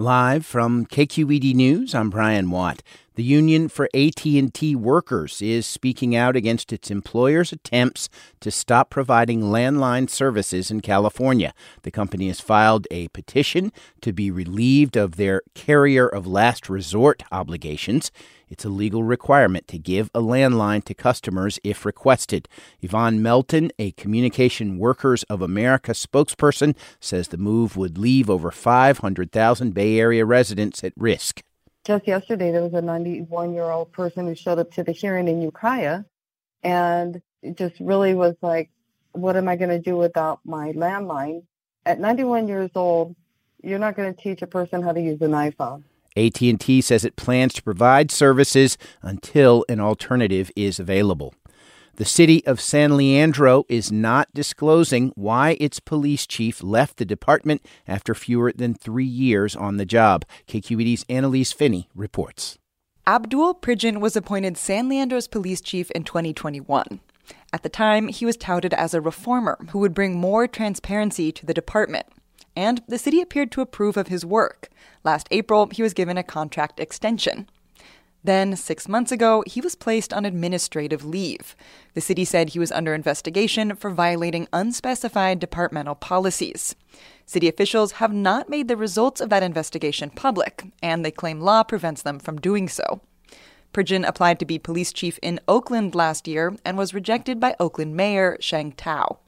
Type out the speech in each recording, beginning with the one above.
Live from KQED News, I'm Brian Watt. The Union for AT&T Workers is speaking out against its employer's attempts to stop providing landline services in California. The company has filed a petition to be relieved of their carrier of last resort obligations. It's a legal requirement to give a landline to customers if requested. Yvonne Melton, a Communication Workers of America spokesperson, says the move would leave over 500,000 Bay Area residents at risk. Just yesterday, there was a 91 year old person who showed up to the hearing in Ukiah and it just really was like, what am I going to do without my landline? At 91 years old, you're not going to teach a person how to use an iPhone. AT&T says it plans to provide services until an alternative is available. The city of San Leandro is not disclosing why its police chief left the department after fewer than three years on the job. KQED's Annelise Finney reports. Abdul Pridgen was appointed San Leandro's police chief in 2021. At the time, he was touted as a reformer who would bring more transparency to the department. And the city appeared to approve of his work. Last April, he was given a contract extension. Then, six months ago, he was placed on administrative leave. The city said he was under investigation for violating unspecified departmental policies. City officials have not made the results of that investigation public, and they claim law prevents them from doing so. Pridgen applied to be police chief in Oakland last year and was rejected by Oakland Mayor Sheng Thao.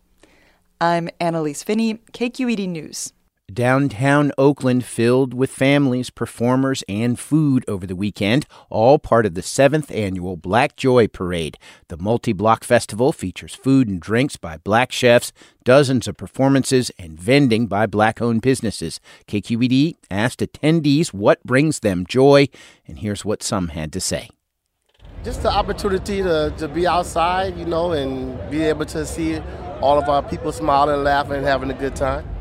I'm Annelise Finney, KQED News. Downtown Oakland filled with families, performers, and food over the weekend, all part of the seventh annual Black Joy Parade. The multi block festival features food and drinks by black chefs, dozens of performances, and vending by black owned businesses. KQED asked attendees what brings them joy, and here's what some had to say. Just the opportunity to, to be outside, you know, and be able to see all of our people smiling, laughing, and having a good time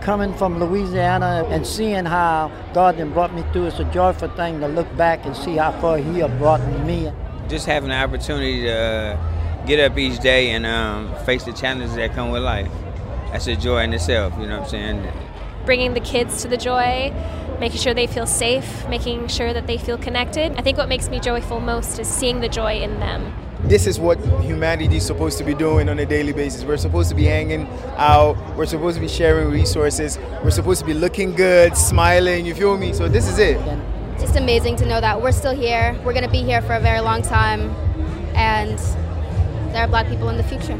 coming from Louisiana and seeing how God then brought me through, it's a joyful thing to look back and see how far He has brought me. Just having the opportunity to get up each day and um, face the challenges that come with life. That's a joy in itself, you know what I'm saying? Bringing the kids to the joy, making sure they feel safe, making sure that they feel connected. I think what makes me joyful most is seeing the joy in them this is what humanity is supposed to be doing on a daily basis. We're supposed to be hanging out. We're supposed to be sharing resources. We're supposed to be looking good, smiling. You feel me? So this is it. It's just amazing to know that we're still here. We're going to be here for a very long time, and there are black people in the future.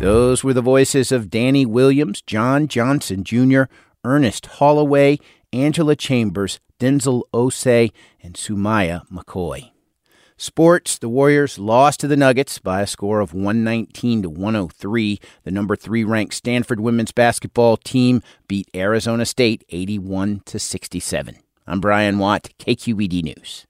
Those were the voices of Danny Williams, John Johnson Jr., Ernest Holloway, Angela Chambers, Denzel Osei, and Sumaya McCoy. Sports, the Warriors lost to the Nuggets by a score of 119 to 103. The number 3 ranked Stanford women's basketball team beat Arizona State 81 to 67. I'm Brian Watt, KQED News.